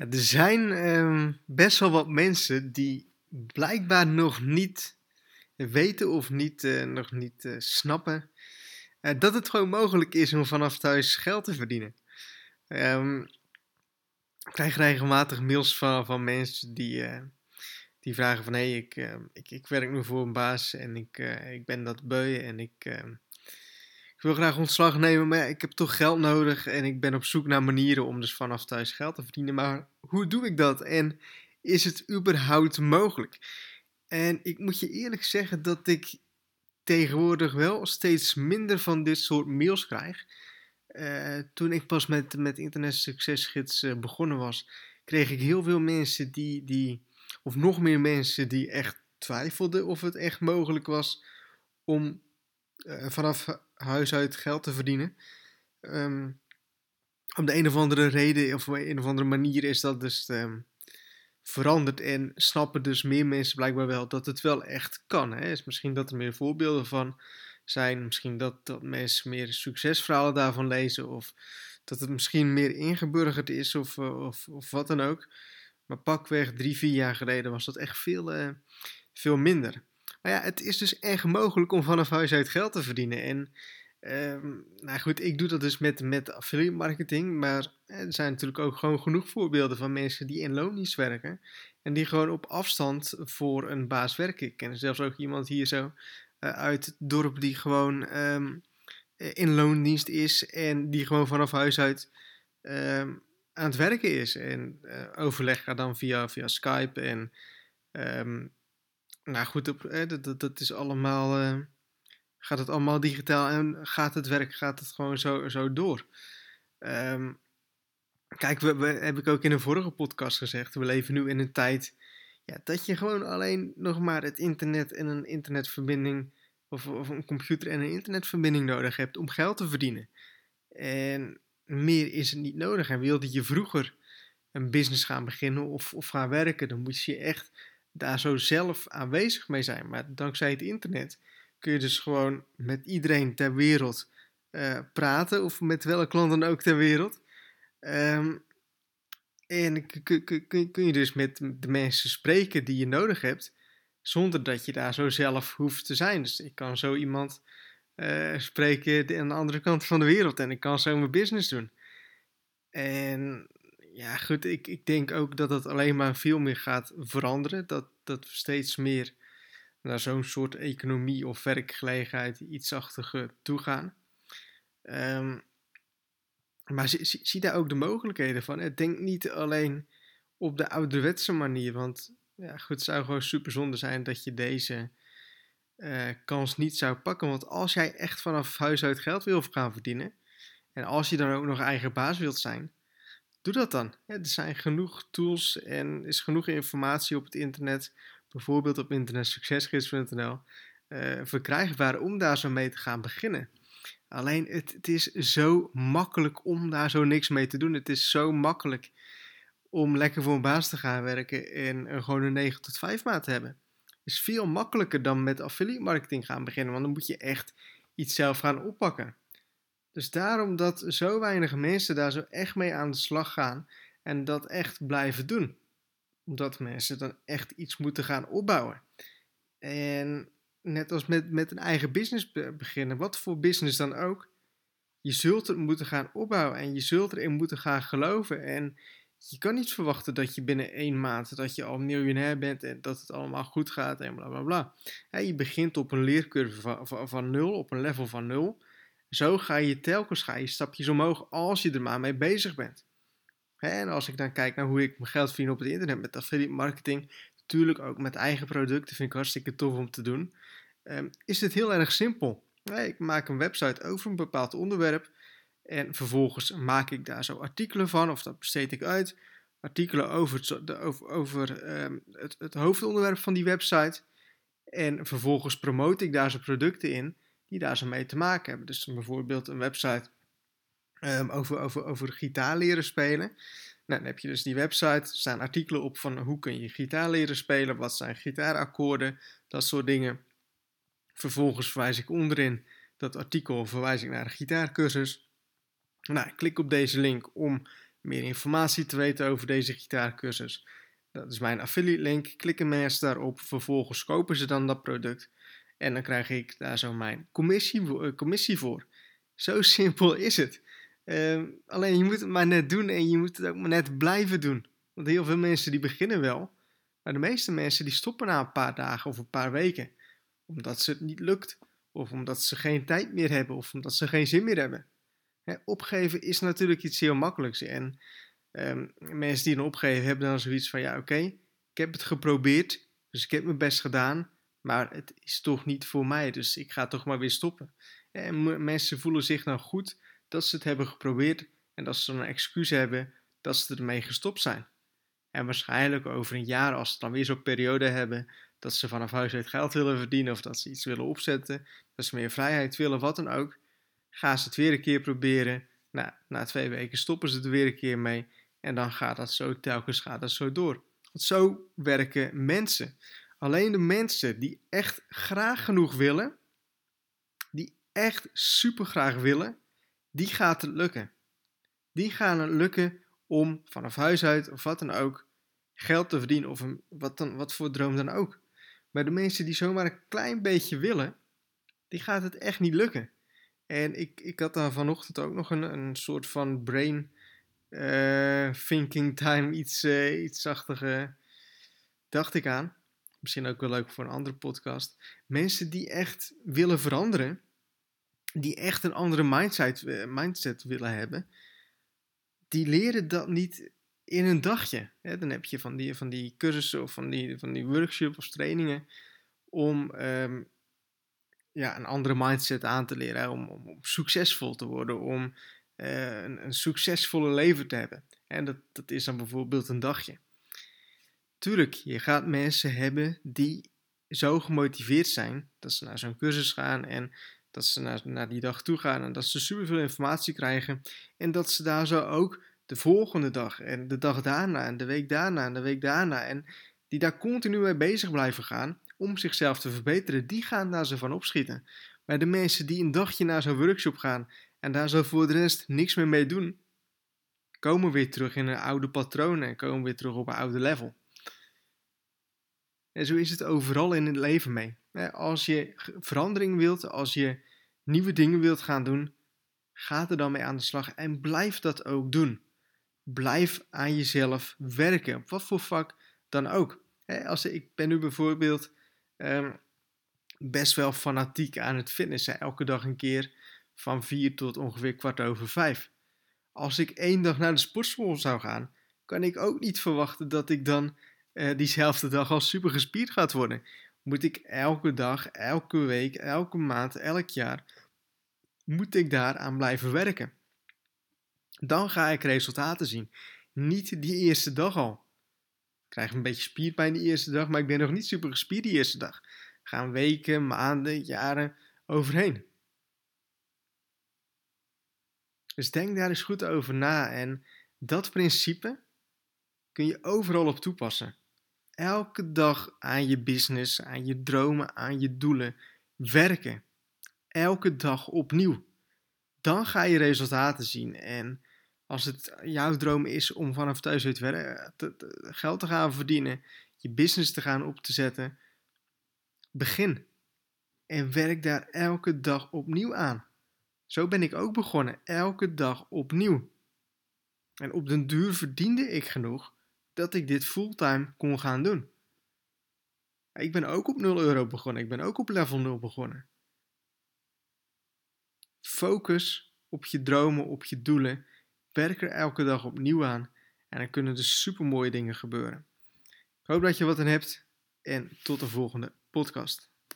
Er zijn ehm, best wel wat mensen die blijkbaar nog niet weten of niet, eh, nog niet eh, snappen eh, dat het gewoon mogelijk is om vanaf thuis geld te verdienen. Ehm, ik krijg regelmatig mails van, van mensen die, die vragen van hé, hey, ik, ik, ik werk nu voor een baas en ik, ik ben dat beu en ik, ik wil graag ontslag nemen, maar ik heb toch geld nodig en ik ben op zoek naar manieren om dus vanaf thuis geld te verdienen. Maar hoe doe ik dat en is het überhaupt mogelijk? En ik moet je eerlijk zeggen dat ik tegenwoordig wel steeds minder van dit soort mails krijg. Uh, toen ik pas met, met Internet Succesgids uh, begonnen was, kreeg ik heel veel mensen die, die, of nog meer mensen die echt twijfelden of het echt mogelijk was om uh, vanaf huis uit geld te verdienen. Um, op de een of andere reden of een of andere manier is dat dus um, veranderd en snappen dus meer mensen blijkbaar wel dat het wel echt kan. Hè? Is misschien dat er meer voorbeelden van zijn, misschien dat, dat mensen meer succesverhalen daarvan lezen of dat het misschien meer ingeburgerd is of, eh, of, of wat dan ook. Maar pakweg drie, vier jaar geleden was dat echt veel, uh, veel minder. Maar ja, het is dus echt mogelijk om vanaf huis uit geld te verdienen. En um, nou goed, ik doe dat dus met, met affiliate marketing. Maar er zijn natuurlijk ook gewoon genoeg voorbeelden van mensen die in loondienst werken. En die gewoon op afstand voor een baas werken. Ik ken zelfs ook iemand hier zo uh, uit het dorp die gewoon um, in loondienst is. En die gewoon vanaf huis uit um, aan het werken is. En uh, overleg gaat dan via, via Skype en... Nou goed, eh, dat, dat, is allemaal, gaat het allemaal digitaal en gaat het werk gaat het gewoon zo, zo door. Um, kijk, we, we, heb ik ook in een vorige podcast gezegd, we leven nu in een tijd ja, dat je gewoon alleen nog maar het internet en een internetverbinding, of, of een computer en een internetverbinding nodig hebt om geld te verdienen. En meer is het niet nodig. En wilde je vroeger een business gaan beginnen of, of gaan werken, dan moet je echt daar zo zelf aanwezig mee zijn. Maar dankzij het internet kun je dus gewoon met iedereen ter wereld uh, praten, of met welke klant dan ook ter wereld. Um, en kun je dus met de mensen spreken die je nodig hebt, zonder dat je daar zo zelf hoeft te zijn. Dus ik kan zo iemand uh, spreken aan de andere kant van de wereld en ik kan zo mijn business doen. En ja, goed, ik, ik denk ook dat het alleen maar veel meer gaat veranderen. Dat, dat steeds meer naar zo'n soort economie of werkgelegenheid ietsachtige toe gaan. Um, maar zie, daar ook de mogelijkheden van. Denk niet alleen op de ouderwetse manier. Want ja, goed, het zou gewoon super zonde zijn dat je deze uh, kans niet zou pakken. Want als jij echt vanaf huis uit geld wil gaan verdienen. En als je dan ook nog eigen baas wilt zijn doe dat dan. Ja, er zijn genoeg tools en is genoeg informatie op het internet, bijvoorbeeld op internetsuccesgids.nl, uh, verkrijgbaar om daar zo mee te gaan beginnen. Alleen het, het, is zo makkelijk om daar zo niks mee te doen. Het is zo makkelijk om lekker voor een baas te gaan werken en gewoon een 9 tot 5 maat te hebben. Is veel makkelijker dan met affiliate marketing gaan beginnen, want dan moet je echt iets zelf gaan oppakken. Dus daarom dat zo weinig mensen daar zo echt mee aan de slag gaan en dat echt blijven doen. Omdat mensen dan echt iets moeten gaan opbouwen. En net als met, met een eigen business beginnen, wat voor business dan ook, je zult het moeten gaan opbouwen en je zult erin moeten gaan geloven. En je kan niet verwachten dat je binnen één maand dat je al miljonair bent en dat het allemaal goed gaat en bla bla bla. je begint op een leercurve van, van, nul, op een level van nul. Zo ga je telkens ga je stapjes omhoog als je er maar mee bezig bent. En als ik dan kijk naar hoe ik mijn geld verdien op het internet met affiliate marketing, natuurlijk ook met eigen producten, vind ik hartstikke tof om te doen, ehm, is het heel erg simpel. Ik maak een website over een bepaald onderwerp en vervolgens maak ik daar zo artikelen van, of dat besteed ik uit. Artikelen over het, over, ehm, het, het hoofdonderwerp van die website. En vervolgens promote ik daar zo producten in die daar zo mee te maken hebben. Dus bijvoorbeeld een website um, over, over, over gitaar leren spelen. Nou, dan heb je dus die website, er staan artikelen op van hoe kun je gitaar leren spelen, wat zijn gitaarakkoorden, dat soort dingen. Vervolgens verwijs ik onderin dat artikel verwijs ik naar een gitaarcursus. Nou, klik op deze link om meer informatie te weten over deze gitaarcursus. Dat is mijn affiliate link. Klikken mensen daarop. Vervolgens kopen ze dan dat product. En dan krijg ik daar zo mijn commissie, eh, commissie voor. Zo simpel is het. Ehm, alleen je moet het maar net doen en je moet het ook maar net blijven doen. Want heel veel mensen die beginnen wel. Maar de meeste mensen die stoppen na een paar dagen of een paar weken. Omdat ze het niet lukt. Of omdat ze geen tijd meer hebben. Of omdat ze geen zin meer hebben. opgeven is natuurlijk iets heel makkelijks. En ehm, mensen die dan opgeven hebben dan zoiets van... Ja oké, ik heb het geprobeerd. Dus ik heb mijn best gedaan. Maar het is toch niet voor mij. Dus ik ga toch maar weer stoppen. En mensen voelen zich dan goed dat ze het hebben geprobeerd. En dat ze een excuus hebben dat ze ermee gestopt zijn. En waarschijnlijk over een jaar, als ze dan weer zo'n periode hebben, dat ze vanaf huis geld willen verdienen of dat ze iets willen opzetten, dat ze meer vrijheid willen, wat dan ook, gaan ze het weer een keer proberen. Nou, na twee weken stoppen ze er weer een keer mee en dan gaat dat zo, telkens gaat dat zo door. Want zo werken mensen. Alleen de mensen die echt graag genoeg willen, die echt super graag willen, die gaat het lukken. Die gaan het lukken om vanaf huis uit of wat dan ook geld te verdienen of wat, dan, wat voor droom dan ook. Maar de mensen die zomaar een klein beetje willen, die gaat het echt niet lukken. En ik, ik had daar vanochtend ook nog een, een soort van brain uh, thinking time, iets, uh, iets achtige, dacht ik aan. Misschien ook wel leuk voor een andere podcast. Mensen die echt willen veranderen, die echt een andere mindset, eh, mindset willen hebben, die leren dat niet in een dagje. Dan heb je van die, van die cursussen of van die, van die workshops of trainingen om ehm, ja, een andere mindset aan te leren, om, om, succesvol te worden, om uh, een, een, succesvolle leven te hebben. En dat, dat is dan bijvoorbeeld een dagje. Tuurlijk, je gaat mensen hebben die zo gemotiveerd zijn dat ze naar zo'n cursus gaan en dat ze naar, die dag toe gaan en dat ze superveel informatie krijgen. En dat ze daar zo ook de volgende dag en de dag daarna en de week daarna en de week daarna. En die daar continu mee bezig blijven gaan om zichzelf te verbeteren, die gaan daar zo van opschieten. Maar de mensen die een dagje naar zo'n workshop gaan en daar zo voor de rest niks meer mee doen, komen weer terug in een oude patroon en komen weer terug op een oude level. En zo is het overal in het leven mee. Als je verandering wilt, als je nieuwe dingen wilt gaan doen, ga er dan mee aan de slag en blijf dat ook doen. Blijf aan jezelf werken, wat voor vak dan ook. Als ik ben nu bijvoorbeeld um, best wel fanatiek aan het fitnessen, elke dag een keer van 4 tot ongeveer kwart over 5. Als ik één dag naar de sportschool zou gaan, kan ik ook niet verwachten dat ik dan uh, diezelfde dag al super gespierd gaat worden. Moet ik elke dag, elke week, elke maand, elk jaar, moet ik daaraan blijven werken. Dan ga ik resultaten zien. Niet die eerste dag al. Ik krijg een beetje spierpijn die eerste dag, maar ik ben nog niet super gespierd die eerste dag. Gaan weken, maanden, jaren overheen. Dus denk daar eens goed over na en dat principe kun je overal op toepassen elke dag aan je business, aan je dromen, aan je doelen werken. Elke dag opnieuw. Dan ga je resultaten zien. En als het jouw droom is om vanaf thuis uit geld te gaan verdienen, je business te gaan op te zetten, begin. En werk daar elke dag opnieuw aan. Zo ben ik ook begonnen, elke dag opnieuw. En op den duur verdiende ik genoeg dat ik dit fulltime kon gaan doen. Ik ben ook op 0 euro begonnen. Ik ben ook op level 0 begonnen. Focus op je dromen, op je doelen. Werk er elke dag opnieuw aan. En dan kunnen er super mooie dingen gebeuren. Ik hoop dat je wat aan hebt. En tot de volgende podcast.